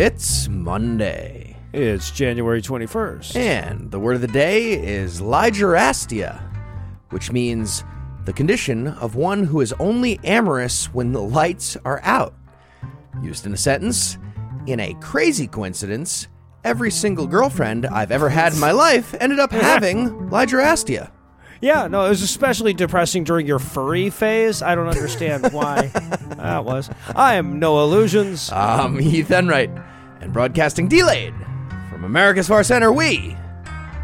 It's Monday. It's January 21st. And the word of the day is lygerastia, which means the condition of one who is only amorous when the lights are out. Used in a sentence, in a crazy coincidence, every single girlfriend I've ever had in my life ended up having lygerastia. Yeah, no, it was especially depressing during your furry phase. I don't understand why that was. I am Noah Lugeons. I'm Heath Enright, and broadcasting delayed from America's Far Center, we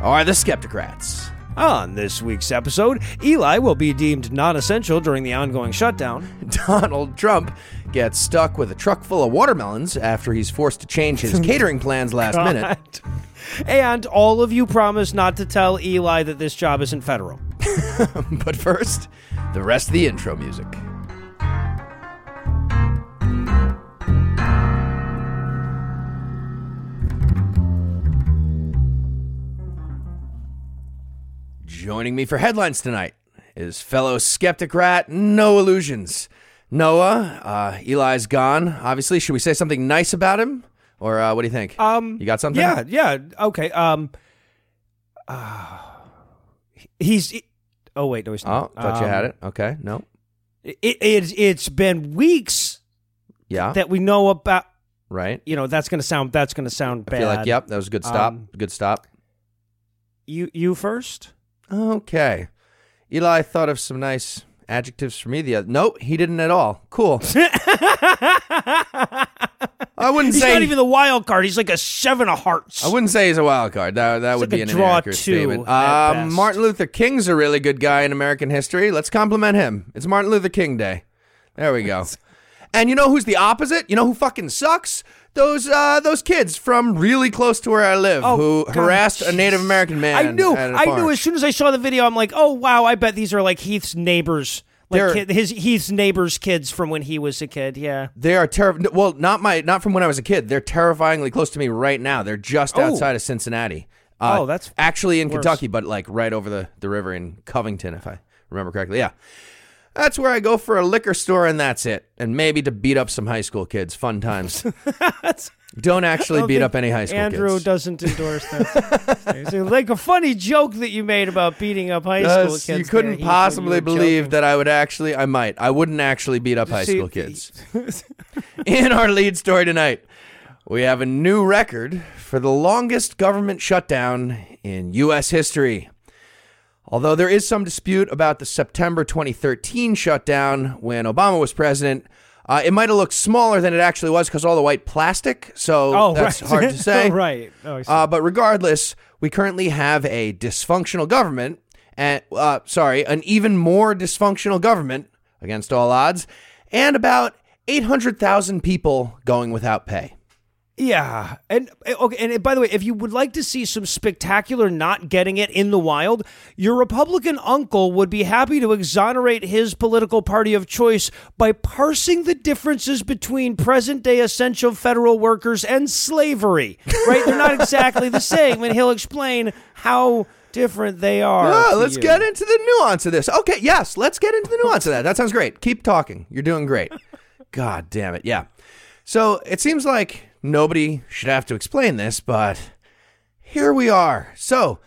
are the Skepticrats. On this week's episode, Eli will be deemed non essential during the ongoing shutdown. Donald Trump gets stuck with a truck full of watermelons after he's forced to change his oh catering plans last minute. And all of you promise not to tell Eli that this job isn't federal. But first, the rest of the intro music. Joining me for headlines tonight is fellow skeptic rat Noah Lugeons. Noah, uh, Eli's gone. Obviously, should we say something nice about him? Or uh, what do you think? Um, you got something? Yeah, yeah, okay. Um, uh, he's. he- oh wait, no, he's not. Oh, thought you Um, had it. Okay, no. It, it's it's been weeks Yeah, that we know about. right. You know, that's gonna sound that's gonna sound I feel like, yep, that was a good stop. Um, good stop. You you first. Okay. Eli thought of some nice adjectives for me the other. Nope, he didn't at all. Cool. I wouldn't He's say he's not even the wild card. He's like a seven of hearts. I wouldn't say he's a wild card. That that would like be a an draw inaccurate two statement. at Uh. Martin Luther King's a really good guy in American history. Let's compliment him. It's Martin Luther King Day. There we go. and you know who's the opposite? You know who fucking sucks? Those uh, those kids from really close to where I live Oh, who God, harassed a Native. American man. I knew. I knew as soon as I saw the video. I'm like, oh wow. I bet these are like Heath's neighbors. Like kid, his Heath's neighbors' kids from when he was a kid. Yeah. They are terrible. Well, not my, not from when I was a kid. They're terrifyingly close to me right now. They're just Oh. outside of Cincinnati. Uh, Oh, that's actually in worse. Kentucky, but like right over the the river in Covington, if I remember correctly. Yeah, that's where I go for a liquor store, and that's it. And maybe to beat up some high school kids. Fun times. Don't actually don't beat up any high school kids. Andrew kids. doesn't endorse that. It's like a funny joke that you made about beating up high school kids. you couldn't there, possibly you believe joking. that I would actually. I might. I wouldn't actually beat up high See, school kids. In our lead story tonight, we have a new record for the longest government shutdown in U.S. history. Although there is some dispute about the September 2013 shutdown when Obama was president, uh, it might have looked smaller than it actually was because all the white plastic. So Oh, that's right. hard to say. right. Oh, Uh, but regardless, we currently have a dysfunctional government, and uh, sorry, an even more dysfunctional government against all odds, and about 800,000 people going without pay. Yeah, and uh, okay, and by the way, if you would like to see some spectacular not getting it in the wild, your Republican uncle would be happy to exonerate his political party of choice by parsing the differences between present-day essential federal workers and slavery. Right? They're not exactly the same, and he'll explain how different they are. To let's you. get into the nuance of this. Okay, yes, let's get into the nuance of that. That sounds great. Keep talking. You're doing great. God damn it. Yeah. So it seems like nobody should have to explain this, but here we are. So,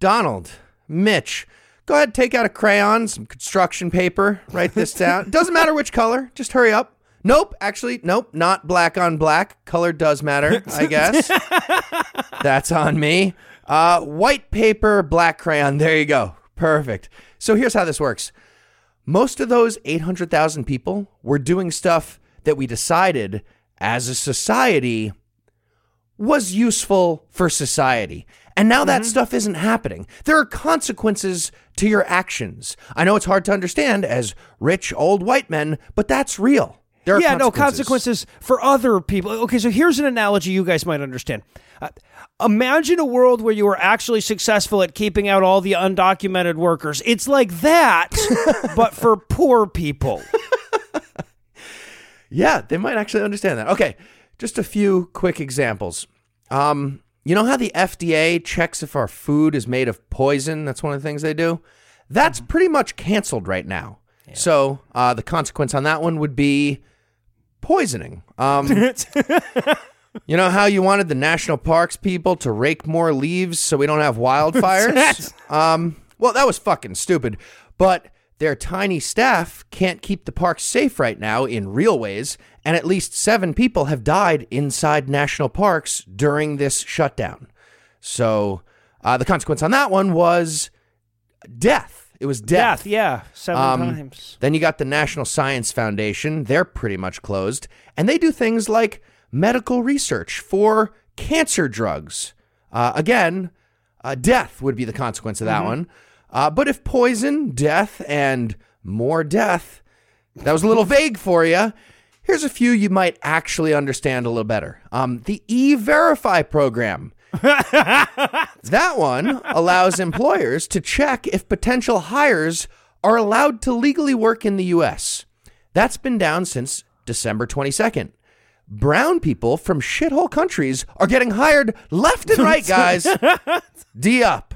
Donald, Mitch, go ahead, take out a crayon, some construction paper, write this down. Doesn't matter which color, just hurry up. Nope, actually, nope, not black on black. Color does matter, I guess. That's on me. Uh, white paper, black crayon. There you go. Perfect. So here's how this works. Most of those 800,000 people were doing stuff that we decided as a society was useful for society. And now that stuff isn't happening. There are consequences to your actions. I know it's hard to understand as rich old white men, but that's real. There are yeah, no consequences for other people. Okay, so here's an analogy you guys might understand. Uh, imagine a world where you were actually successful at keeping out all the undocumented workers. It's like that, but for poor people. Yeah, they might actually understand that. Okay, just a few quick examples. Um, you know how the FDA checks if our food is made of poison? That's one of the things they do. That's pretty much canceled right now. So uh, the consequence on that one would be poisoning. Um, You know how you wanted the national parks people to rake more leaves so we don't have wildfires? um, well, that was fucking stupid. But their tiny staff can't keep the parks safe right now in real ways, and at least seven people have died inside national parks during this shutdown. So uh, the consequence on that one was death. It was death. Death, yeah, seven Um, times. Then you got the National Science Foundation. They're pretty much closed. And they do things like medical research for cancer drugs. Uh, again, uh, death would be the consequence of that one. Uh, but if poison, death, and more death, that was a little vague for you. Here's a few you might actually understand a little better. Um, the E Verify program. That one allows employers to check if potential hires are allowed to legally work in the U.S. That's been down since December 22nd. Brown people from shithole countries are getting hired left and right, guys. D up.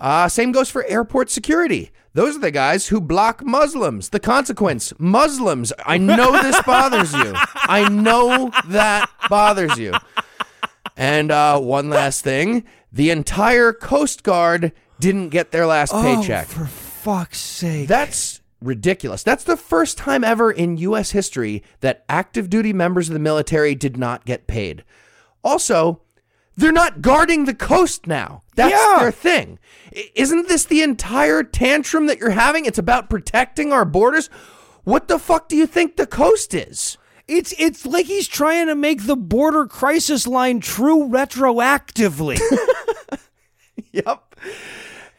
Uh, same goes for airport security. Those are the guys who block Muslims. The consequence Muslims. I know this bothers you. I know that bothers you. And uh, one last thing the entire Coast Guard didn't get their last paycheck. Oh, for fuck's sake. That's ridiculous. That's the first time ever in U.S. history that active duty members of the military did not get paid. Also, they're not guarding the coast now. That's Yeah. their thing. Isn't this the entire tantrum that you're having? It's about protecting our borders. What the fuck do you think the coast is? It's it's like he's trying to make the border crisis line true retroactively. Yep.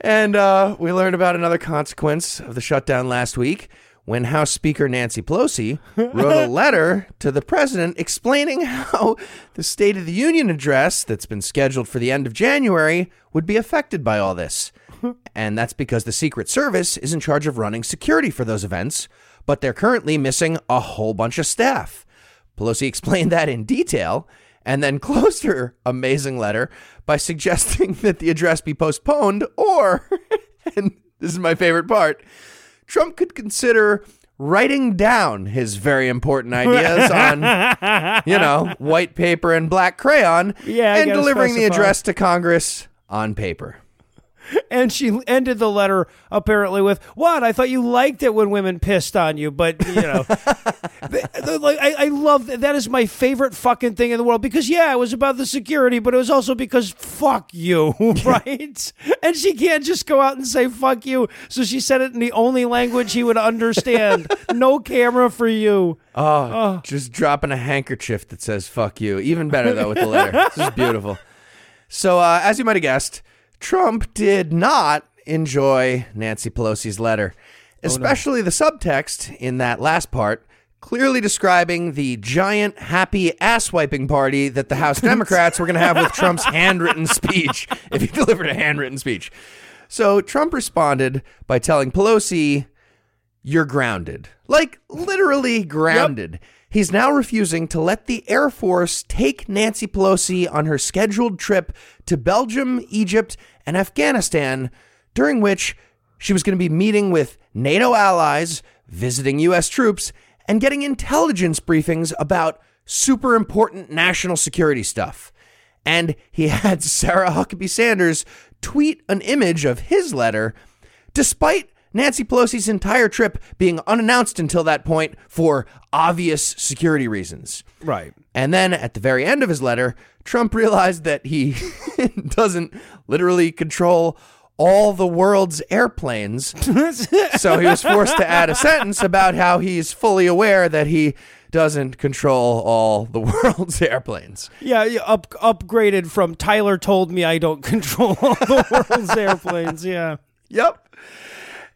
And uh, we learned about another consequence of the shutdown last week when House Speaker Nancy Pelosi wrote a letter to the president explaining how the State of the Union address that's been scheduled for the end of January would be affected by all this. And that's because the Secret Service is in charge of running security for those events, but they're currently missing a whole bunch of staff. Pelosi explained that in detail and then closed her amazing letter by suggesting that the address be postponed or, and this is my favorite part, Trump could consider writing down his very important ideas on, you know, white paper and black crayon Yeah, and delivering the address to Congress on paper. And she ended the letter apparently with, "What? I thought you liked it when women pissed on you, but you know." Like, I, I love that. That is my favorite fucking thing in the world because yeah, it was about the security, but it was also because fuck you, right? And she can't just go out and say fuck you, so she said it in the only language he would understand. no camera for you. Oh, just dropping a handkerchief that says "fuck you." Even better though with the letter. this is beautiful. So, uh, as you might have guessed, Trump did not enjoy Nancy Pelosi's letter, oh, especially the subtext in that last part, clearly describing the giant happy ass wiping party that the House Democrats were going to have with Trump's handwritten speech if he delivered a handwritten speech. So Trump responded by telling Pelosi, you're grounded. Like literally grounded. He's now refusing to let the Air Force take Nancy Pelosi on her scheduled trip to Belgium, Egypt, and Afghanistan, during which she was going to be meeting with NATO allies, visiting U.S. troops, and getting intelligence briefings about super important national security stuff. And he had Sarah Huckabee Sanders tweet an image of his letter, despite Nancy Pelosi's entire trip being unannounced until that point for obvious security reasons. Right. And then at the very end of his letter, Trump realized that he doesn't literally control all the world's airplanes. so he was forced to add a sentence about how he's fully aware that he doesn't control all the world's airplanes. Yeah, up upgraded from Tyler told me I don't control all the world's airplanes. Yeah. Yep.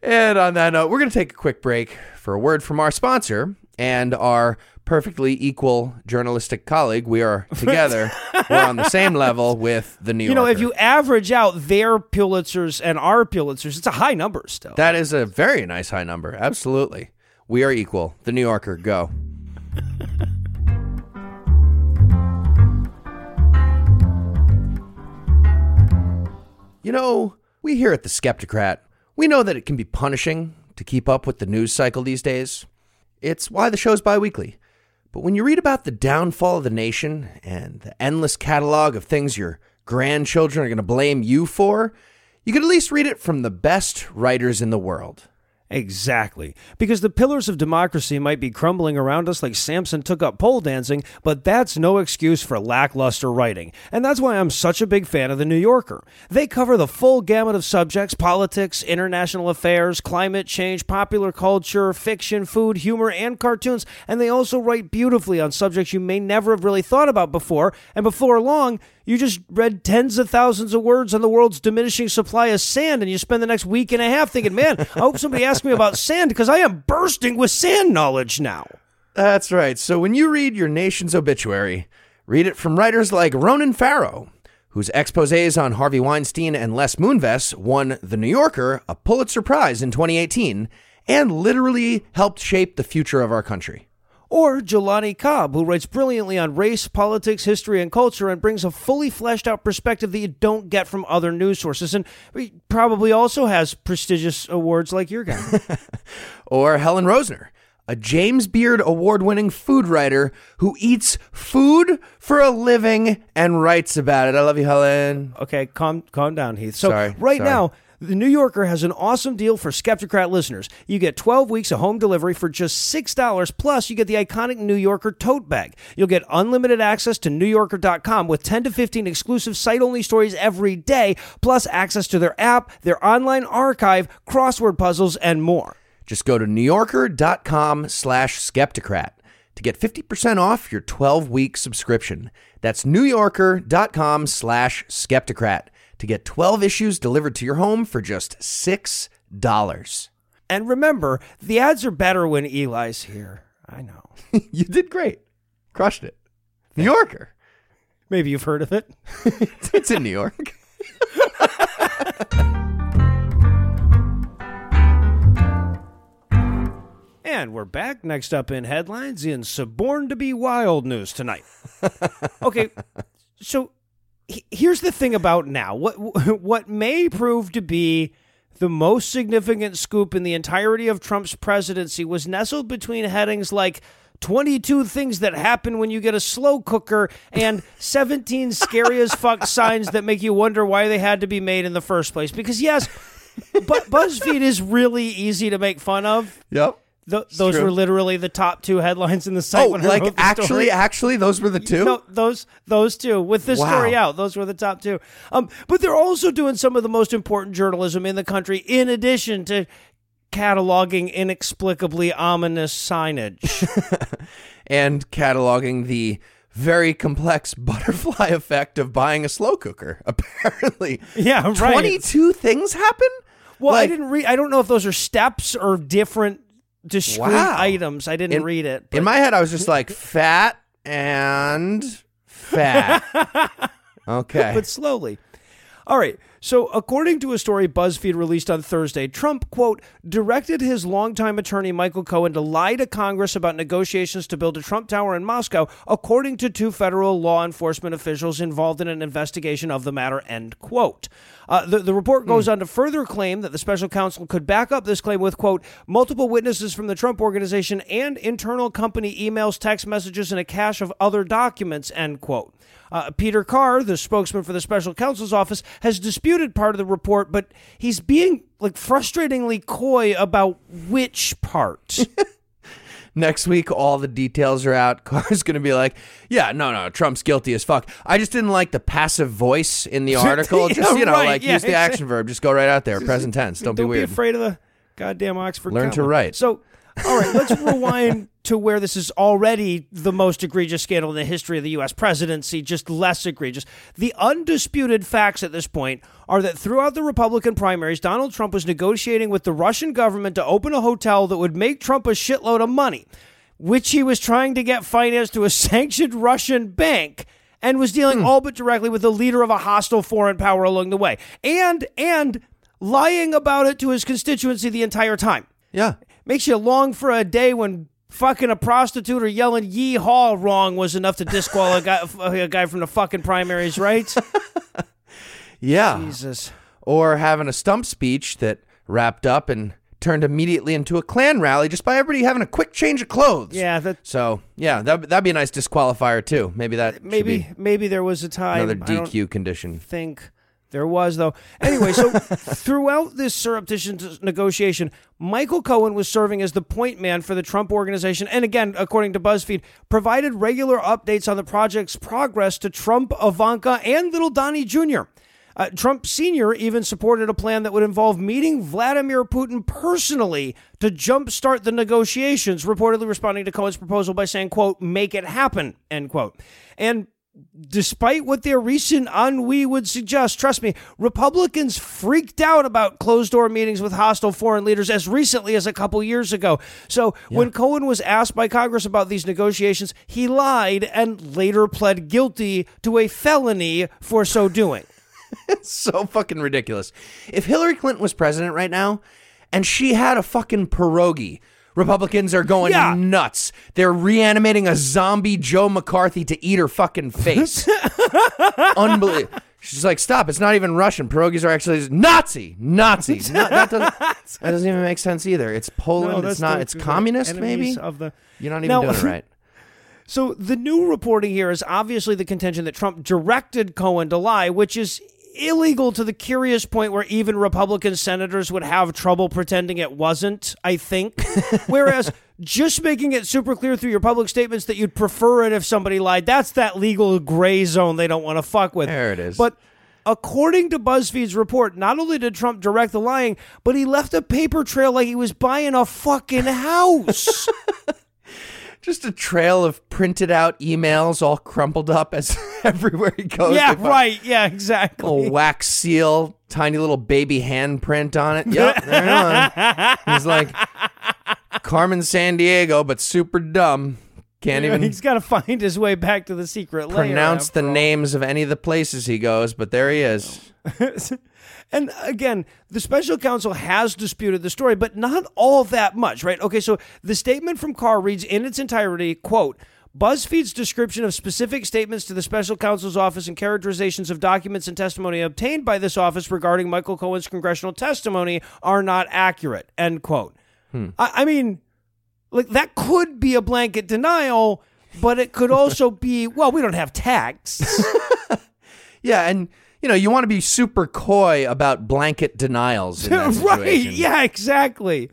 And on that note, we're going to take a quick break for a word from our sponsor and our perfectly equal journalistic colleague. We are together. we're on the same level with the New Yorker. You know, if you average out their Pulitzers and our Pulitzers, it's a high number still. That is a very nice high number. Absolutely. We are equal. The New Yorker, go. you know, we here at the Skepticrat, we know that it can be punishing to keep up with the news cycle these days. It's why the show's bi weekly. But when you read about the downfall of the nation and the endless catalog of things your grandchildren are going to blame you for, you could at least read it from the best writers in the world. Exactly. Because the pillars of democracy might be crumbling around us like Samson took up pole dancing, but that's no excuse for lackluster writing. And that's why I'm such a big fan of The New Yorker. They cover the full gamut of subjects politics, international affairs, climate change, popular culture, fiction, food, humor, and cartoons. And they also write beautifully on subjects you may never have really thought about before. And before long, you just read tens of thousands of words on the world's diminishing supply of sand, and you spend the next week and a half thinking, man, I hope somebody asks me about sand because I am bursting with sand knowledge now. That's right. So when you read your nation's obituary, read it from writers like Ronan Farrow, whose exposés on Harvey Weinstein and Les Moonves won The New Yorker a Pulitzer Prize in 2018 and literally helped shape the future of our country. Or Jelani Cobb, who writes brilliantly on race, politics, history, and culture and brings a fully fleshed out perspective that you don't get from other news sources. And probably also has prestigious awards like your guy. or Helen Rosner, a James Beard award winning food writer who eats food for a living and writes about it. I love you, Helen. Okay, calm calm down, Heath. So Sorry, right sorry. now, the New Yorker has an awesome deal for Skepticrat listeners. You get 12 weeks of home delivery for just $6, plus you get the iconic New Yorker tote bag. You'll get unlimited access to NewYorker.com with 10 to 15 exclusive site-only stories every day, plus access to their app, their online archive, crossword puzzles, and more. Just go to newyorker.com slash skepticrat to get 50% off your 12-week subscription. That's newyorker.com slash skepticrat to get 12 issues delivered to your home for just $6. And remember, the ads are better when Eli's here. I know. you did great. Crushed it. New Yorker. Maybe you've heard of it. It's in New York. And we're back. Next up in headlines in Suborn to be Wild news tonight. okay, so here's the thing about now. What what may prove to be the most significant scoop in the entirety of Trump's presidency was nestled between headings like 22 things that happen when you get a slow cooker and 17 scary as fuck signs that make you wonder why they had to be made in the first place. Because yes, but BuzzFeed is really easy to make fun of. Yep. Th- those were literally the top two headlines in the site. Oh, when I like actually, actually, those were the two? No, those those two. With this Wow. story out, those were the top two. Um, but they're also doing some of the most important journalism in the country, in addition to cataloging inexplicably ominous signage. and cataloging the very complex butterfly effect of buying a slow cooker. Apparently, Yeah, right. Twenty-two things happen. well, I didn't read. I don't know if those are steps or different discrete Wow. items. I didn't In- read it. but- In my head, I was just like fat and fat. Okay. but slowly. All right. So, according to a story BuzzFeed released on Thursday, Trump, quote, directed his longtime attorney Michael Cohen to lie to Congress about negotiations to build a Trump Tower in Moscow, according to two federal law enforcement officials involved in an investigation of the matter, end quote. Uh, the, the report goes on to further claim that the special counsel could back up this claim with, quote, multiple witnesses from the Trump organization and internal company emails, text messages, and a cache of other documents, end quote. Uh, Peter Carr, the spokesman for the special counsel's office, has disputed part of the report, but he's being like frustratingly coy about which part. Next week, all the details are out. Carr's going to be like, yeah, no, no, Trump's guilty as fuck. I just didn't like the passive voice in the article. Yeah, Just, you know, right, like yeah, use the action verb. Just go right out there. Present tense. Don't, be weird. Don't be afraid of the goddamn Oxford. Learn to write. So, all right, let's rewind to where this is already the most egregious scandal in the history of the U.S. presidency, just less egregious. The undisputed facts at this point are that throughout the Republican primaries, Donald Trump was negotiating with the Russian government to open a hotel that would make Trump a shitload of money, which he was trying to get financed to a sanctioned Russian bank and was dealing hmm. all but directly with the leader of a hostile foreign power along the way. And and lying about it to his constituency the entire time. yeah. Makes you long for a day when fucking a prostitute or yelling "yee haw" wrong was enough to disqualify a guy, a guy from the fucking primaries, right? Yeah. Jesus. Or having a stump speech that wrapped up and turned immediately into a Klan rally just by everybody having a quick change of clothes. Yeah, that So yeah, that that'd be a nice disqualifier too. Maybe that maybe maybe there was a time another DQ condition. think there was though. Anyway, so throughout this surreptitious negotiation, Michael Cohen was serving as the point man for the Trump organization, and again, according to BuzzFeed, provided regular updates on the project's progress to Trump, Ivanka, and little Donnie Jr. Uh, Trump Sr. even supported a plan that would involve meeting Vladimir Putin personally to jumpstart the negotiations, reportedly responding to Cohen's proposal by saying, quote, make it happen, end quote. And despite what their recent ennui would suggest, trust me, Republicans freaked out about closed door meetings with hostile foreign leaders as recently as a couple years ago. So when Cohen was asked by Congress about these negotiations, he lied and later pled guilty to a felony for so doing. it's so fucking ridiculous. If Hillary Clinton was president right now and she had a fucking pierogi, Republicans are going Yeah. nuts. They're reanimating a zombie Joe McCarthy to eat her fucking face. Unbelievable. She's like, stop. It's not even Russian. Pierogies are actually Nazi. Nazi. No, that, doesn't, that doesn't even make sense either. It's Poland. it's not. the- It's communist, maybe? Of the, You're not even Now- doing it right. So the new reporting here is obviously the contention that Trump directed Cohen to lie, which is illegal to the curious point where even Republican senators would have trouble pretending it wasn't, I think. Whereas just making it super clear through your public statements that you'd prefer it if somebody lied, that's that legal gray zone they don't want to fuck with. There it is. But According to BuzzFeed's report, not only did Trump direct the lying, but he left a paper trail like he was buying a fucking house. Just a trail of printed out emails all crumpled up as everywhere he goes. yeah, right. Yeah, exactly. little wax seal, tiny little baby handprint on it. Yep, there it is. He's like Carmen Sandiego, but super dumb. Can't even He's got to find his way back to the secret layer. pronounce the all. names of any of the places he goes, but there he is. And again, the special counsel has disputed the story, but not all that much, right? Okay, so the statement from Carr reads in its entirety, quote, BuzzFeed's description of specific statements to the special counsel's office and characterizations of documents and testimony obtained by this office regarding Michael Cohen's congressional testimony are not accurate, end quote. Hmm. I, I mean, like that could be a blanket denial, but it could also be, well, we don't have texts. Yeah, and you know, you want to be super coy about blanket denials right. Yeah, exactly.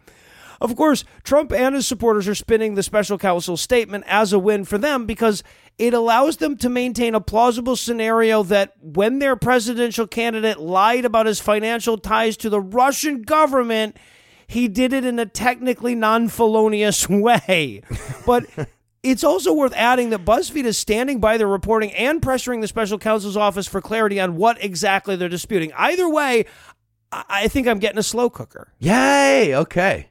Of course, Trump and his supporters are spinning the special counsel's statement as a win for them because it allows them to maintain a plausible scenario that when their presidential candidate lied about his financial ties to the Russian government, he did it in a technically non felonious way. But it's also worth adding that BuzzFeed is standing by their reporting and pressuring the special counsel's office for clarity on what exactly they're disputing. Either way, I think I'm getting a slow cooker. Yay! Okay.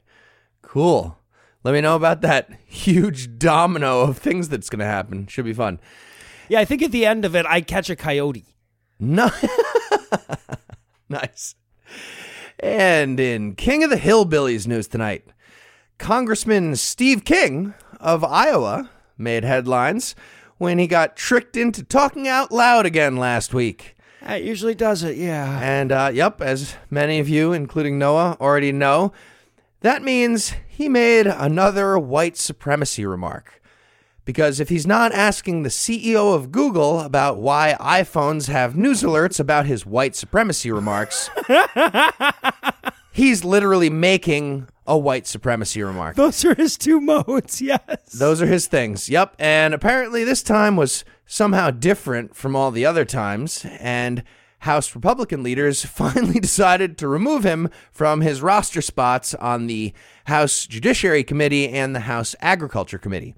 Cool. Let me know about that huge domino of things that's going to happen. Should be fun. Yeah, I think at the end of it, I catch a coyote. No. nice. And in King of the Hillbillies news tonight, Congressman Steve King of Iowa made headlines when he got tricked into talking out loud again last week. That usually does it, yeah. And, uh, yep, as many of you, including Noah, already know, that means he made another white supremacy remark. Because if he's not asking the CEO of Google about why iPhones have news alerts about his white supremacy remarks, he's literally making a white supremacy remark. Those are his two modes, yes. Those are his things. Yep. And apparently this time was somehow different from all the other times. And House Republican leaders finally decided to remove him from his roster spots on the House Judiciary Committee and the House Agriculture Committee.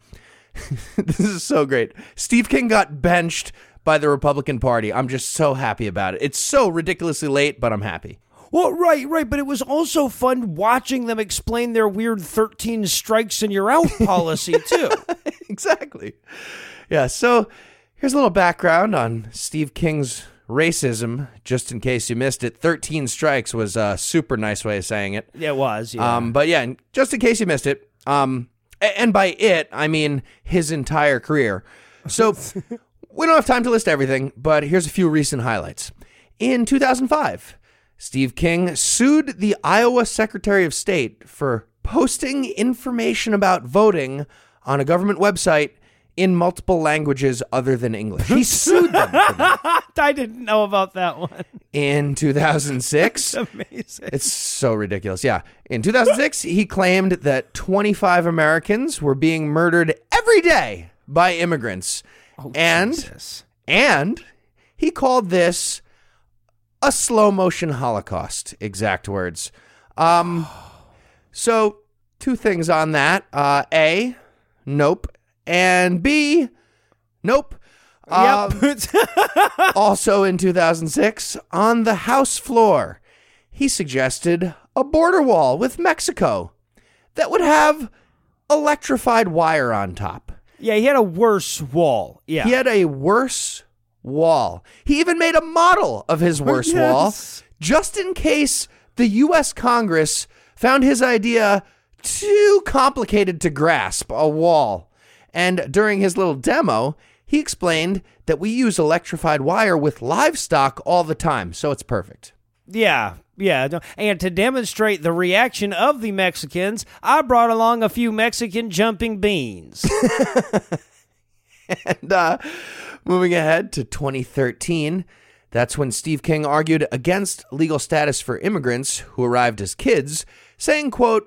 this is so great. Steve King got benched by the Republican Party. I'm just so happy about it. It's so ridiculously late, but I'm happy. Well, right, right. But it was also fun watching them explain their weird 13 strikes and you're out policy, too. exactly. Yeah, so here's a little background on Steve King's racism, just in case you missed it. 13 strikes was a super nice way of saying it. it was, yeah. Um, but yeah, just in case you missed it, um, and by it, I mean his entire career. So we don't have time to list everything, but here's a few recent highlights. In 2005, Steve King sued the Iowa Secretary of State for posting information about voting on a government website in multiple languages other than English. He sued them for that. I didn't know about that one. in 2006. Amazing. It's so ridiculous. Yeah. In 2006, he claimed that 25 Americans were being murdered every day by immigrants. and Jesus. and he called this a slow motion holocaust, exact words. Um so two things on that. Uh A, nope. And B, nope. Um, also in 2006, on the House floor, he suggested a border wall with Mexico that would have electrified wire on top. yeah, he had a worse wall. Yeah. He had a worse wall. He even made a model of his worse Yes. wall just in case the U.S. Congress found his idea too complicated to grasp a wall. And during his little demo, he explained that we use electrified wire with livestock all the time, so it's perfect. Yeah, yeah. And to demonstrate the reaction of the Mexicans, I brought along a few Mexican jumping beans. And uh, moving ahead to 2013, that's when Steve King argued against legal status for immigrants who arrived as kids, saying, quote,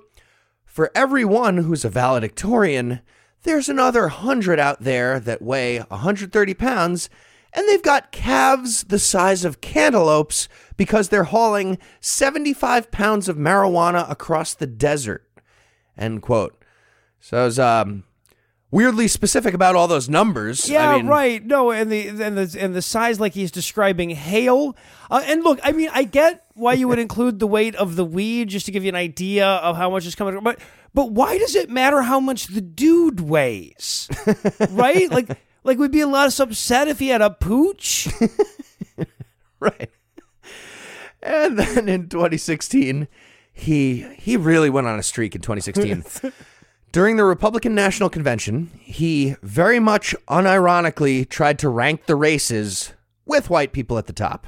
For everyone who's a valedictorian, there's another hundred out there that weigh 130 pounds, and they've got calves the size of cantaloupes because they're hauling 75 pounds of marijuana across the desert. End quote. So I was um, weirdly specific about all those numbers. Yeah, I mean, right. No, and the and the and the size like he's describing hail. Uh, and look, I mean, I get why you would include the weight of the weed just to give you an idea of how much is coming. But but why does it matter how much the dude weighs? right? Like like we'd be a lot less upset if he had a pooch. Right. And then in 2016, he he really went on a streak in 2016. During the Republican National Convention, he very much unironically tried to rank the races with white people at the top.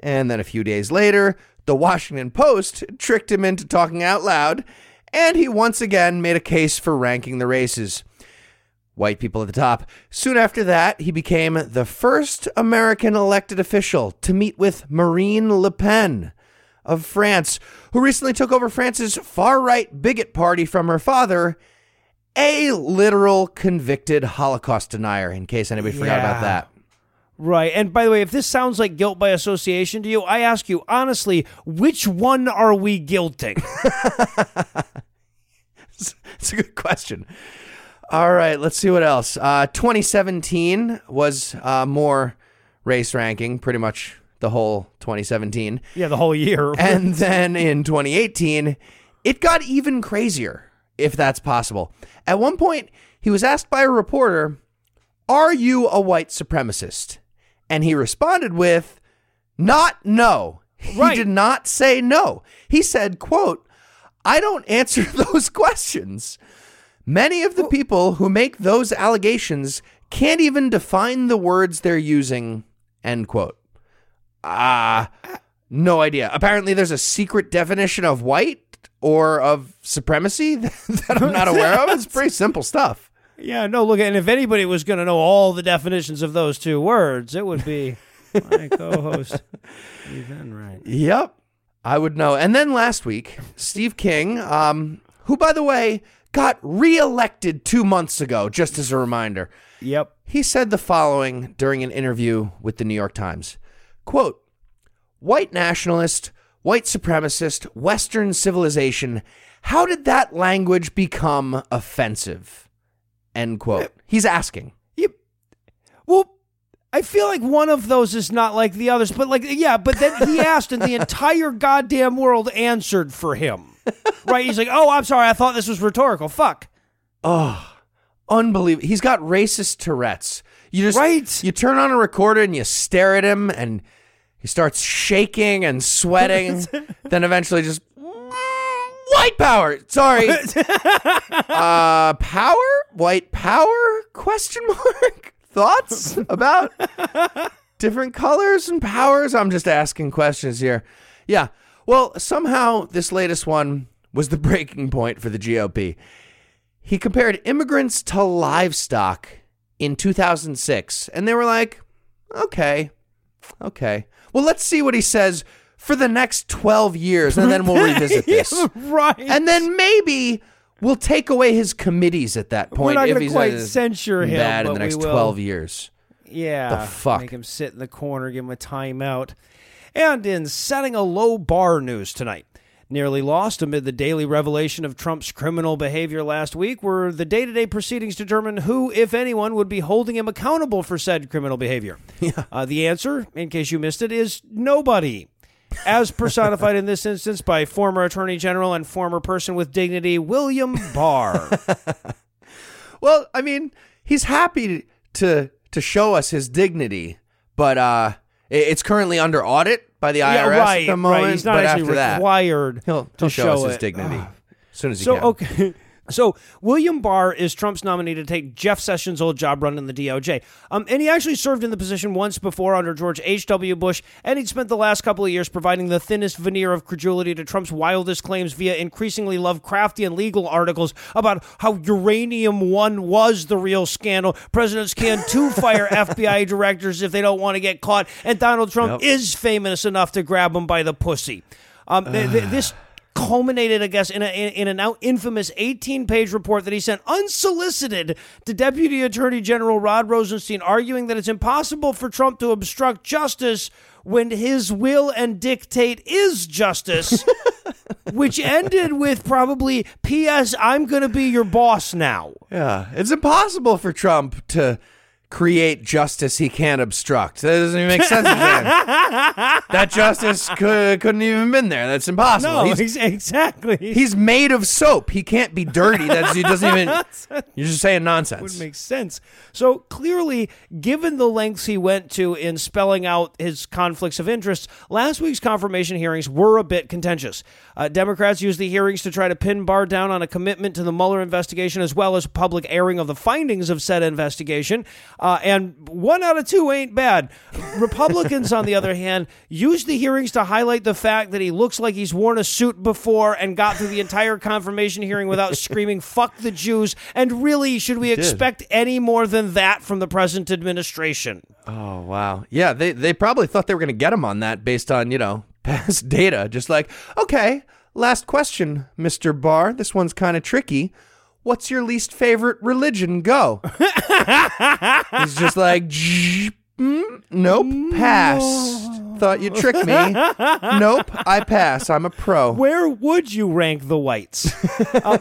And then a few days later, the Washington Post tricked him into talking out loud, and he once again made a case for ranking the races white people at the top. Soon after that, he became the first American elected official to meet with Marine Le Pen of France, who recently took over France's far right bigot party from her father, a literal convicted Holocaust denier, in case anybody forgot about that. Right. And by the way, if this sounds like guilt by association to you, I ask you honestly, which one are we guilting? It's a good question. All right, let's see what else. Uh, 2017 was uh, more race ranking, pretty much the whole 2017. yeah, the whole year. And then in 2018, it got even crazier, if that's possible. At one point, he was asked by a reporter, Are you a white supremacist? And he responded with, Not no. Right. He did not say no. He said, quote, I don't answer those questions. Many of the people who make those allegations can't even define the words they're using, end quote. Ah, no idea. Apparently, there's a secret definition of white or of supremacy that I'm not aware of. It's pretty simple stuff. Yeah, no, look, and if anybody was going to know all the definitions of those two words, it would be my co host, Heath Enright. Yep, I would know. And then last week, Steve King, um, who, by the way, got reelected two months ago, just as a reminder, Yep. he said the following during an interview with the New York Times quote white nationalist white supremacist western civilization how did that language become offensive end quote he's asking Yep. Well, I feel like one of those is not like the others, but like, yeah, but then he asked and the entire goddamn world answered for him. Right? He's like, oh, I'm sorry. I thought this was rhetorical. Fuck. oh unbelievable he's got racist tourette's you just Right. you turn on a recorder and you stare at him and he starts shaking and sweating then eventually just white power. Sorry. Uh power? White power? Question mark? Thoughts about different colors and powers? I'm just asking questions here. Yeah. Well, somehow this latest one was the breaking point for the GOP. He compared immigrants to livestock in 2006, and they were like, okay, okay. Well, let's see what he says for the next 12 years, and then we'll revisit this. right. And then maybe we'll take away his committees at that point not if gonna he's quite uh, censure him, bad in the next 12 years. Yeah. The fuck? Make him sit in the corner, give him a timeout. And in setting a low bar news tonight, nearly lost amid the daily revelation of Trump's criminal behavior last week were the day to day proceedings to determine who, if anyone, would be holding him accountable for said criminal behavior. Yeah. Uh, the answer, in case you missed it, is nobody. As personified in this instance by former Attorney General and former person with dignity, William Barr. Well, I mean, he's happy to to show us his dignity, but uh it's currently under audit by the IRS yeah, right, at the moment. right. He's not but actually after that, required he'll, to he'll show, us his dignity as soon as he So can. okay. So William Barr is Trump's nominee to take Jeff Sessions' old job running the DOJ. Um, and he actually served in the position once before under George H.W. Bush, and he'd spent the last couple of years providing the thinnest veneer of credulity to Trump's wildest claims via increasingly Lovecraftian legal articles about how Uranium One was the real scandal. Presidents can too fire FBI directors if they don't want to get caught, and Donald Trump Yep. is famous enough to grab them by the pussy. Um, th- th- this culminated, I guess, in, a, in, in a now infamous 18 page report that he sent unsolicited to Deputy Attorney General Rod Rosenstein, arguing that it's impossible for Trump to obstruct justice when his will and dictate is justice. Which ended with probably, P.S. I'm going to be your boss now. yeah, it's impossible for Trump to create justice he can't obstruct. That doesn't even make sense. That justice could, couldn't even been there. That's impossible. No, He's- exactly. He's made of soap. He can't be dirty. That's he doesn't even. You're just saying nonsense. would make sense. So clearly, given the lengths he went to in spelling out his conflicts of interest, last week's confirmation hearings were a bit contentious. Uh, Democrats used the hearings to try to pin Barr down on a commitment to the Mueller investigation as well as public airing of the findings of said investigation. Uh, and one out of two ain't bad. Republicans, on the other hand, used the hearings to highlight the fact that he looks like he's worn a suit before and got through the entire confirmation hearing without screaming "fuck the Jews." And really, should we expect any more than that from the present administration? Oh wow, yeah. They they probably thought they were going to get him on that based on you know past data. Just like okay, last question, Mister Barr. This one's kind of tricky. What's your least favorite religion? Go. He's just like, mm, nope, pass. Thought you tricked me. Nope, I pass. I'm a pro. Where would you rank the whites? Uh,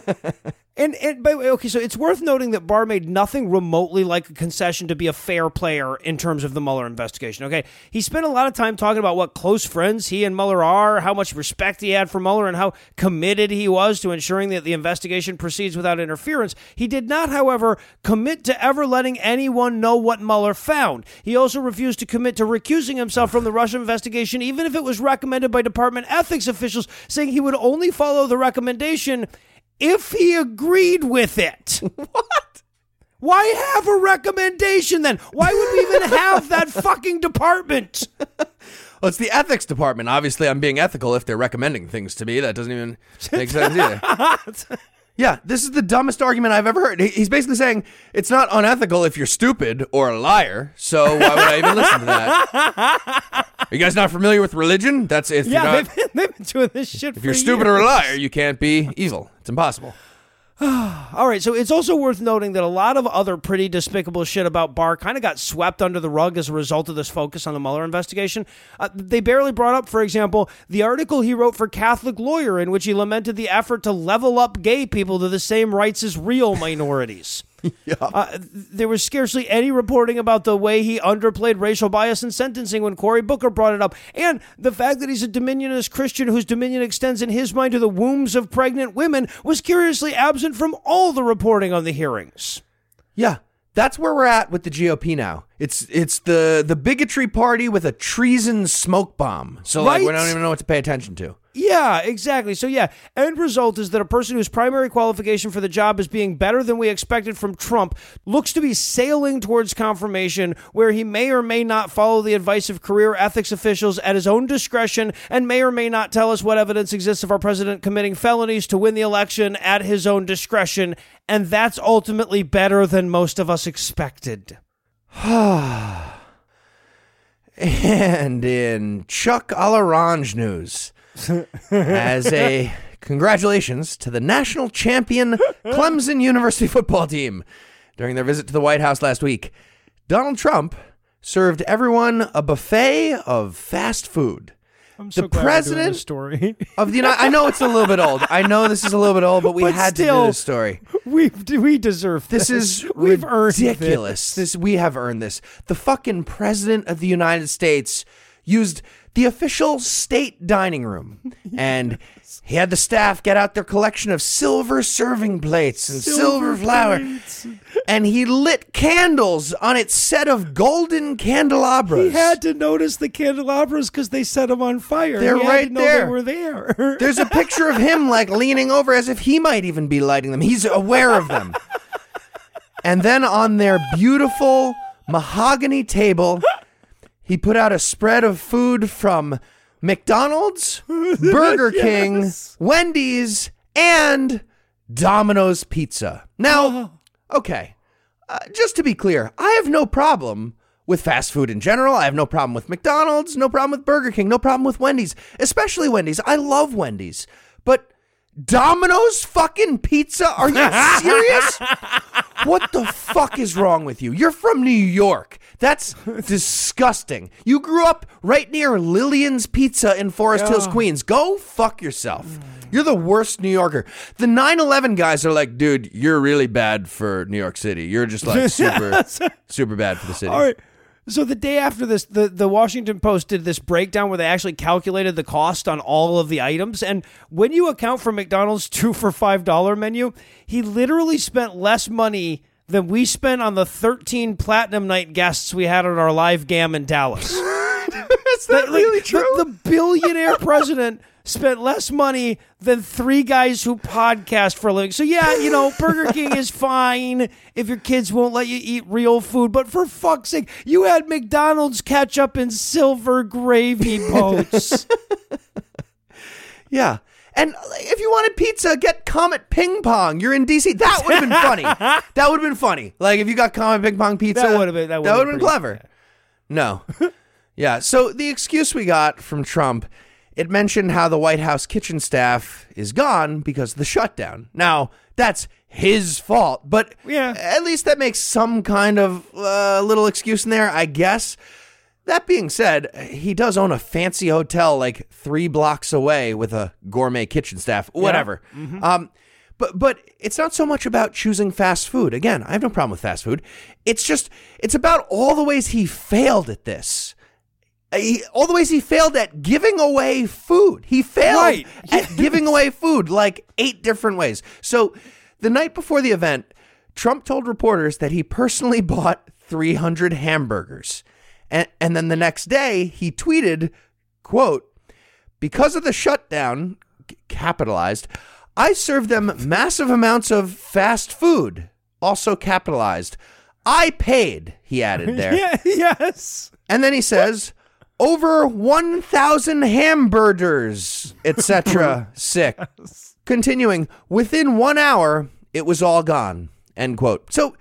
and and by the way, okay, so it's worth noting that Barr made nothing remotely like a concession to be a fair player in terms of the Mueller investigation. Okay, he spent a lot of time talking about what close friends he and Mueller are, how much respect he had for Mueller, and how committed he was to ensuring that the investigation proceeds without interference. He did not, however, commit to ever letting anyone know what Mueller found. He also refused to commit to recusing himself from the Russia investigation, even if it was recommended by department ethics officials, saying he would only follow the recommendation if he agreed with it. What? Why have a recommendation then? Why would we even have that fucking department? Well, it's the ethics department. Obviously, I'm being ethical if they're recommending things to me. That doesn't even make sense either. yeah, this is the dumbest argument I've ever heard. He's basically saying it's not unethical if you're stupid or a liar. So why would I even listen to that? Are you guys not familiar with religion? That's if Yeah, you're not, they've been, they've been doing this shit if you're stupid or a liar, you can't be evil. It's impossible. All right, so it's also worth noting that a lot of other pretty despicable shit about Barr kind of got swept under the rug as a result of this focus on the Mueller investigation. Uh, they barely brought up, for example, the article he wrote for Catholic Lawyer in which he lamented the effort to level up gay people to the same rights as real minorities. Uh, there was scarcely any reporting about the way he underplayed racial bias in sentencing when Cory Booker brought it up, and the fact that he's a dominionist Christian whose dominion extends in his mind to the wombs of pregnant women was curiously absent from all the reporting on the hearings. Yeah, that's where we're at with the GOP now. It's it's the the bigotry party with a treason smoke bomb. So like we Right. don't even know what to pay attention to. Yeah, exactly. So yeah, end result is that a person whose primary qualification for the job is being better than we expected from Trump looks to be sailing towards confirmation where he may or may not follow the advice of career ethics officials at his own discretion and may or may not tell us what evidence exists of our president committing felonies to win the election at his own discretion and that's ultimately better than most of us expected. And in Chuck a l'Orange news, as a congratulations to the national champion Clemson University football team during their visit to the White House last week, Donald Trump served everyone a buffet of fast food. I'm so doing president- story. Of the United, I know it's a little bit old. I know this is a little bit old, but we But had to still, do this story. we we deserve This this. is We've earned ridiculous. this. This we have earned this. The fucking president of the United States used the official state dining room, and he had the staff get out their collection of silver serving plates and silver, flour, and he lit candles on its set of golden candelabras. He had to notice the candelabras because they set them on fire. They're right there. They were there. There's a picture of him like leaning over as if he might even be lighting them. He's aware of them. And then on their beautiful mahogany table, he put out a spread of food from McDonald's, Burger King, Wendy's, and Domino's Pizza. Now, okay, uh, just to be clear, I have no problem with fast food in general. I have no problem with McDonald's, no problem with Burger King, no problem with Wendy's, especially Wendy's. I love Wendy's. But Domino's fucking pizza? Are you serious? what the fuck is wrong with you? You're from New York. That's disgusting. You grew up right near Lillian's Pizza in Forest Hills, Queens. Go fuck yourself. You're the worst New Yorker. The 9 11 guys are like, dude, you're really bad for New York City. You're just like super, super bad for the city. All right. So the day after this, the, the Washington Post did this breakdown where they actually calculated the cost on all of the items. And when you account for McDonald's two for five dollar menu, he literally spent less money than we spent on the thirteen platinum night guests we had at our live gam in Dallas. Is that Like, really the- true? The, billionaire president spent less money than three guys who podcast for a living. So yeah, you know, Burger King is fine if your kids won't let you eat real food, but for fuck's sake, you had McDonald's ketchup in silver gravy boats. Yeah. And if you wanted pizza, get Comet Ping Pong. You're in DC. That would have been funny. that would have been funny. Like if you got Comet Ping Pong pizza, That would've been- that would've been been clever. No. yeah. So the excuse we got from Trump, it mentioned how the White House kitchen staff is gone because of the shutdown. Now that's his fault, but Yeah. at least that makes some kind of uh, little excuse in there, I guess. That being said, he does own a fancy hotel like three blocks away with a gourmet kitchen staff, whatever. Um, but but it's not so much about choosing fast food. Again, I have no problem with fast food. It's just it's about all the ways he failed at this. Uh, He, all the ways he failed at giving away food. He failed Right. at giving away food like eight different ways. So the night before the event, Trump told reporters that he personally bought 300 hamburgers. And, and then the next day, he tweeted, quote, because of the shutdown, capitalized, I served them massive amounts of fast food, also capitalized. I paid, he added there. yeah, yes. And then he says, over 1,000 hamburgers, etc. Sick. Continuing, within one hour, it was all gone. End quote. So,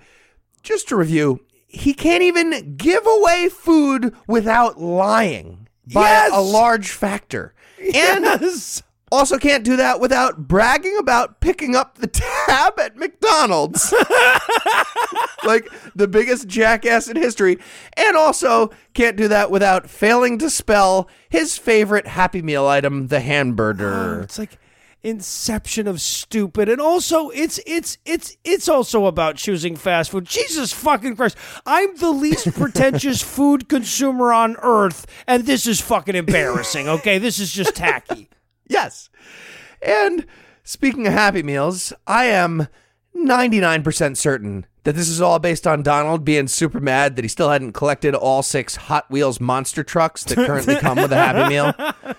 just to review, he can't even give away food without lying by Yes! a large factor. And Yes. also can't do that without bragging about picking up the tab at McDonald's. like the biggest jackass in history. And also can't do that without failing to spell his favorite Happy Meal item, the hamburger. Oh, it's like inception of stupid. And also it's it's it's it's also about choosing fast food. Jesus fucking christ. I'm the least pretentious food consumer on earth and this is fucking embarrassing okay? This is just tacky. Yes. And speaking of Happy Meals, I am 99% certain that this is all based on Donald being super mad that he still hadn't collected all six Hot Wheels monster trucks that currently come with a Happy Meal.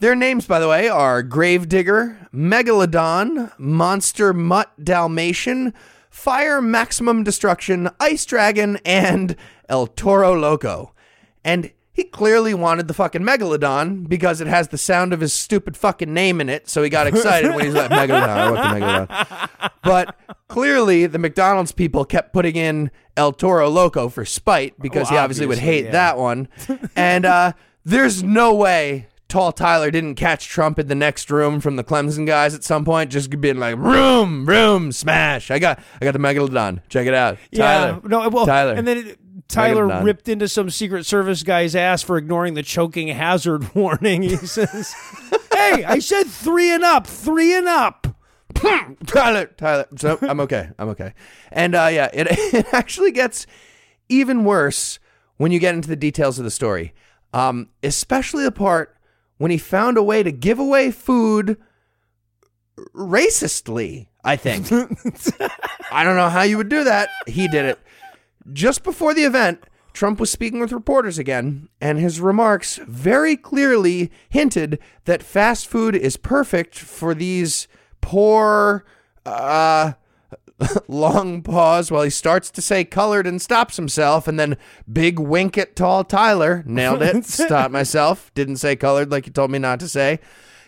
Their names, by the way, are Gravedigger, Megalodon, Monster Mutt Dalmatian, Fire Maximum Destruction, Ice Dragon, and El Toro Loco. And he clearly wanted the fucking Megalodon because it has the sound of his stupid fucking name in it. So he got excited when he's like, Megalodon, I want the Megalodon. But clearly, the McDonald's people kept putting in El Toro Loco for spite because Oh, he obviously would hate yeah. that one. And uh, there's no way Tall Tyler didn't catch Trump in the next room from the Clemson guys at some point, just being like, room, room, smash. I got I got the Megalodon. Check it out. Tyler. Yeah, no, well, Tyler. and then it, Tyler Megalodon. ripped into some Secret Service guy's ass for ignoring the choking hazard warning. He says, "Hey, I said three and up, three and up." Tyler, Tyler. So I'm okay. I'm okay. And uh, yeah, it it actually gets even worse when you get into the details of the story, um, especially the part when he found a way to give away food racistly. I think. I don't know how you would do that. He did it. Just before the event, Trump was speaking with reporters again, and his remarks very clearly hinted that fast food is perfect for these poor, uh, long pause while he starts to say colored and stops himself, and then big wink at tall Tyler. Nailed it. Stop myself. Didn't say colored like you told me not to say.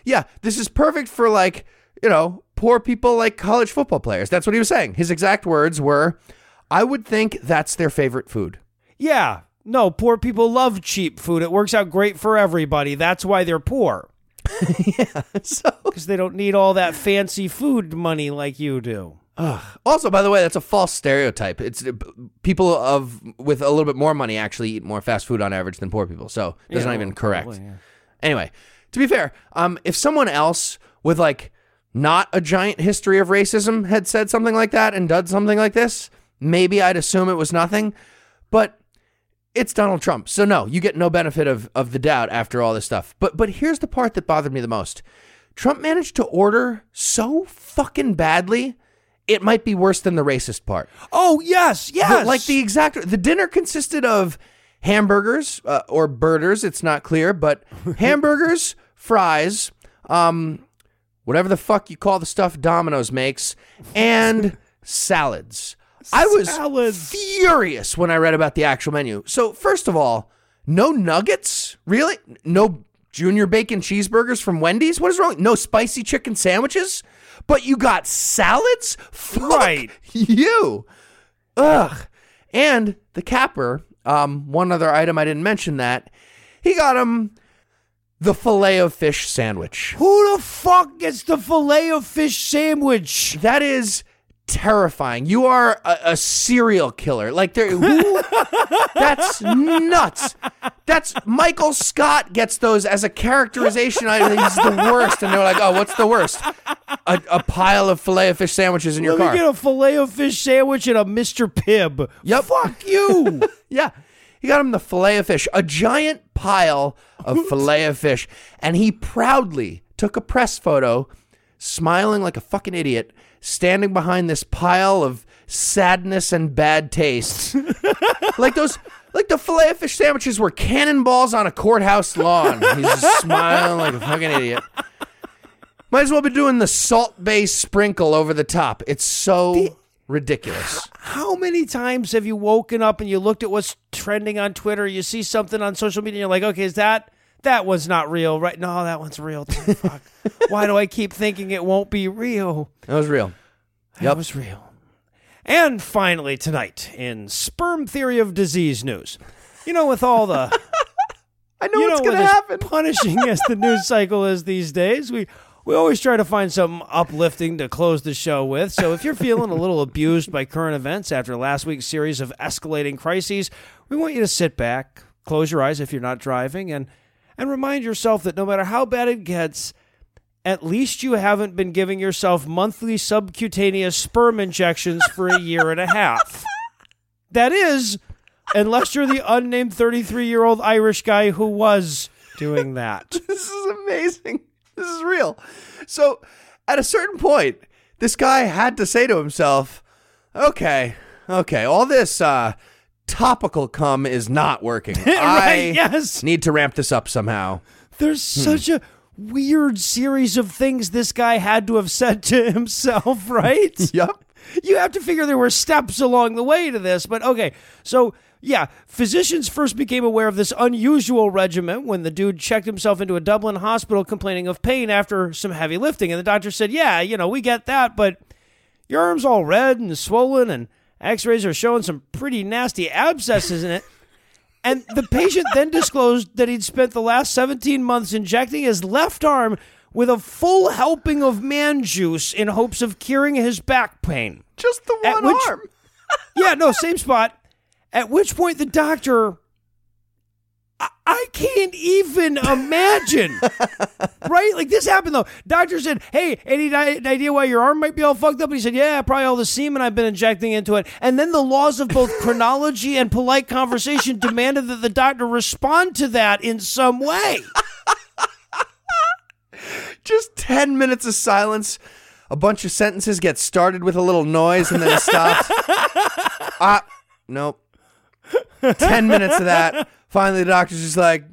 Yeah, this is perfect for like, you know, poor people like college football players. That's what he was saying. His exact words were, I would think that's their favorite food. Yeah, no, poor people love cheap food. It works out great for everybody. That's why they're poor yeah. So, because they don't need all that fancy food money like you do. Also, by the way, that's a false stereotype. It's uh, people of with a little bit more money actually eat more fast food on average than poor people. So that's Yeah, not even correct. probably, yeah. Anyway, to be fair, um, if someone else with like not a giant history of racism had said something like that and done something like this, maybe I'd assume it was nothing. But it's Donald Trump, so no, you get no benefit of of the doubt after all this stuff. But but here's the part that bothered me the most: Trump managed to order so fucking badly. It might be worse than the racist part. Oh yes, yes. The- like the exact the dinner consisted of hamburgers uh, or birders it's not clear but hamburgers fries um whatever the fuck you call the stuff domino's makes and salads i was Salads. furious when i read about the actual menu so first of all no nuggets really no junior bacon cheeseburgers from wendy's what is wrong no spicy chicken sandwiches but you got salads Fuck Right. you Ugh. And the capper, um, one other item I didn't mention that, he got him the filet of fish sandwich. Who the fuck gets the filet of fish sandwich? That is terrifying. You are a, a serial killer. Like there who That's nuts. That's Michael Scott gets those as a characterization item. He's the worst. And they're like, oh, what's the worst? A, a pile of filet of fish sandwiches in your Let car. get a filet of fish sandwich and a Mr. Pibb. Yep. Fuck you. yeah. He got him the filet of fish, a giant pile of filet of fish, and he proudly took a press photo, smiling like a fucking idiot, standing behind this pile of sadness and bad taste. like those like the filet fish sandwiches were cannonballs on a courthouse lawn. He's just smiling like a fucking idiot. Might as well be doing the salt based sprinkle over the top. It's so ridiculous. How many times have you woken up and you looked at what's trending on Twitter? You see something on social media, and you're like, okay, is that that one's not real, right? No, that one's real. Too. Fuck. Why do I keep thinking it won't be real? That was real. That was real. And finally, tonight in sperm theory of disease news, you know, with all the I know what's going to happen. punishing as the news cycle is these days, we we always try to find something uplifting to close the show with. So if you're feeling a little abused by current events after last week's series of escalating crises, we want you to sit back, close your eyes if you're not driving, and and remind yourself that no matter how bad it gets, at least you haven't been giving yourself monthly subcutaneous sperm injections for a year and a half. That is, unless you're the unnamed 33 year old Irish guy who was doing that. This is amazing. This is real. So, at a certain point, this guy had to say to himself, okay, Okay, all this uh, topical cum is not working. I yes. need to ramp this up somehow. There's hmm. such a weird series of things this guy had to have said to himself, right? Yep. you have to figure there were steps along the way to this, but okay. So, yeah, physicians first became aware of this unusual regimen when the dude checked himself into a Dublin hospital complaining of pain after some heavy lifting. And the doctor said, Yeah, you know, we get that, but your arm's all red and swollen, and x rays are showing some pretty nasty abscesses in it. And the patient then disclosed that he'd spent the last 17 months injecting his left arm with a full helping of man juice in hopes of curing his back pain. Just the one which- arm. Yeah, no, same spot. At which point the doctor. I- can't even imagine. right? Like this happened though. Doctor said, Hey, any idea why your arm might be all fucked up? And he said, Yeah, probably all the semen I've been injecting into it. And then the laws of both chronology and polite conversation demanded that the doctor respond to that in some way. Just 10 minutes of silence. A bunch of sentences get started with a little noise and then it stops. Ah, nope. 10 minutes of that. Finally, the doctor's just like,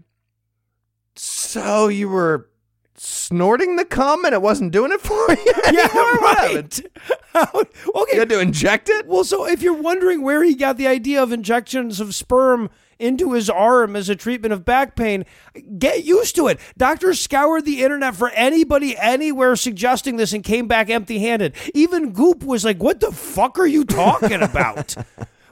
So you were snorting the cum and it wasn't doing it for you? Yeah, anymore? Right. Okay. You had to inject it? Well, so if you're wondering where he got the idea of injections of sperm into his arm as a treatment of back pain, get used to it. Doctors scoured the internet for anybody anywhere suggesting this and came back empty handed. Even Goop was like, What the fuck are you talking about?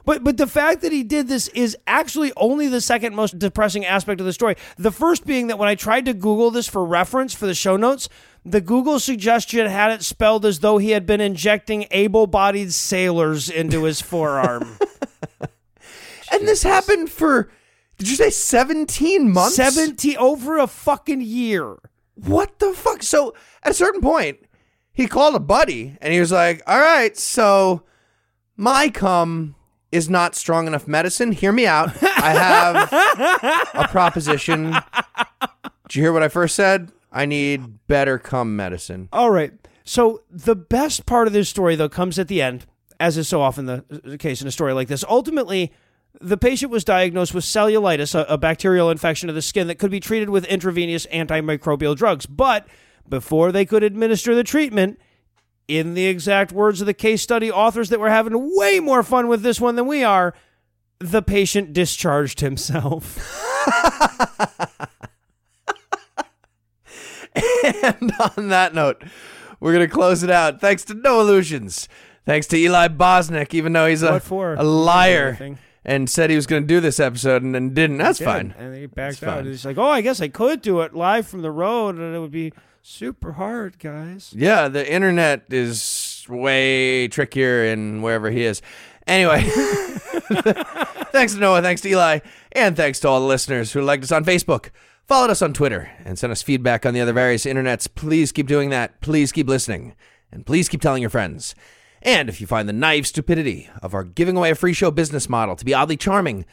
But but the fact that he did this is actually only the second most depressing aspect of the story. The first being that when I tried to Google this for reference for the show notes, the Google suggestion had it spelled as though he had been injecting able-bodied sailors into his forearm. And this happened for, did you say 17 months? 70 over a fucking year. What the fuck? So at a certain point, he called a buddy and he was like, All right, so my cum is not strong enough medicine. Hear me out. I have a proposition. Did you hear what I first said? I need better cum medicine. All right. So the best part of this story, though, comes at the end, as is so often the, case in a story like this. Ultimately, the patient was diagnosed with cellulitis, a, a bacterial infection of the skin that could be treated with intravenous antimicrobial drugs. But before they could administer the treatment, in the exact words of the case study authors that were having way more fun with this one than we are, the patient discharged himself. And on that note, we're going to close it out. Thanks to Noah Lugeons. Thanks to Eli Bosnick, even though he's a, a liar and said he was going to do this episode and then didn't. That's did, fine. And he backed That's out. fine. He's like, "Oh, I guess I could do it live from the road, and it would be super hard, guys." Yeah, the internet is way trickier in wherever he is. Anyway, thanks to Noah, thanks to Eli, and thanks to all the listeners who liked us on Facebook, followed us on Twitter, and sent us feedback on the other various internets. Please keep doing that. Please keep listening. And please keep telling your friends. And if you find the naive stupidity of our giving away a free show business model to be oddly charming,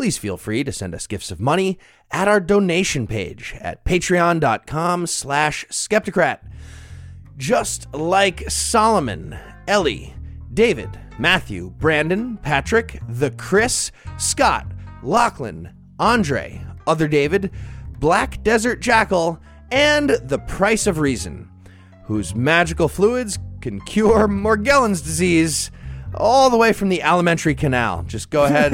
please feel free to send us gifts of money at our donation page at patreon.com slash skepticrat just like Solomon, Ellie, David, Matthew, Brandon, Patrick, the Chris, Scott, Lachlan, Andre, Other David, Black Desert Jackal, and the Price of Reason, whose magical fluids can cure Morgellons disease all the way from the alimentary canal. Just go ahead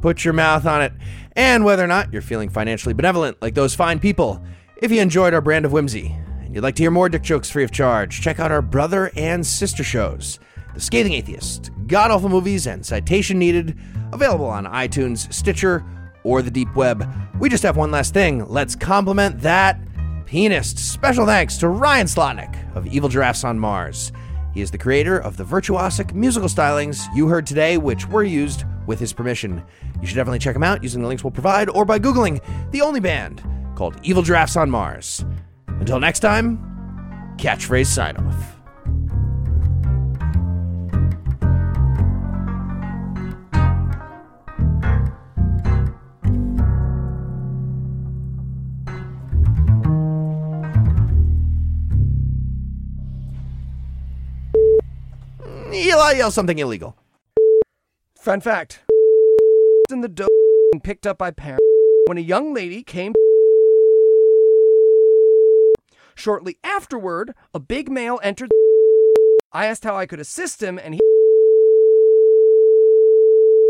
put your mouth on it. And whether or not you're feeling financially benevolent like those fine people, if you enjoyed our brand of whimsy and you'd like to hear more dick jokes free of charge, check out our brother and sister shows The Scathing Atheist, God Awful Movies, and Citation Needed, available on iTunes, Stitcher, or the deep web. We just have one last thing. Let's compliment that pianist. Special thanks to Ryan Slotnick of Evil Giraffes on Mars. He is the creator of the virtuosic musical stylings you heard today, which were used with his permission. You should definitely check him out using the links we'll provide or by Googling the only band called Evil Giraffes on Mars. Until next time, catchphrase sign off. Eli yell something illegal. Fun fact in the and picked up by parents when a young lady came. Shortly afterward, a big male entered. I asked how I could assist him, and he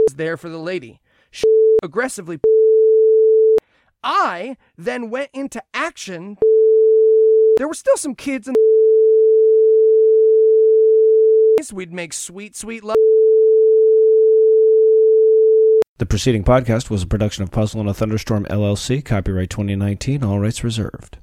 was there for the lady. She aggressively. I then went into action. There were still some kids in. We'd make sweet, sweet love. The preceding podcast was a production of Puzzle in a Thunderstorm LLC, copyright 2019, all rights reserved.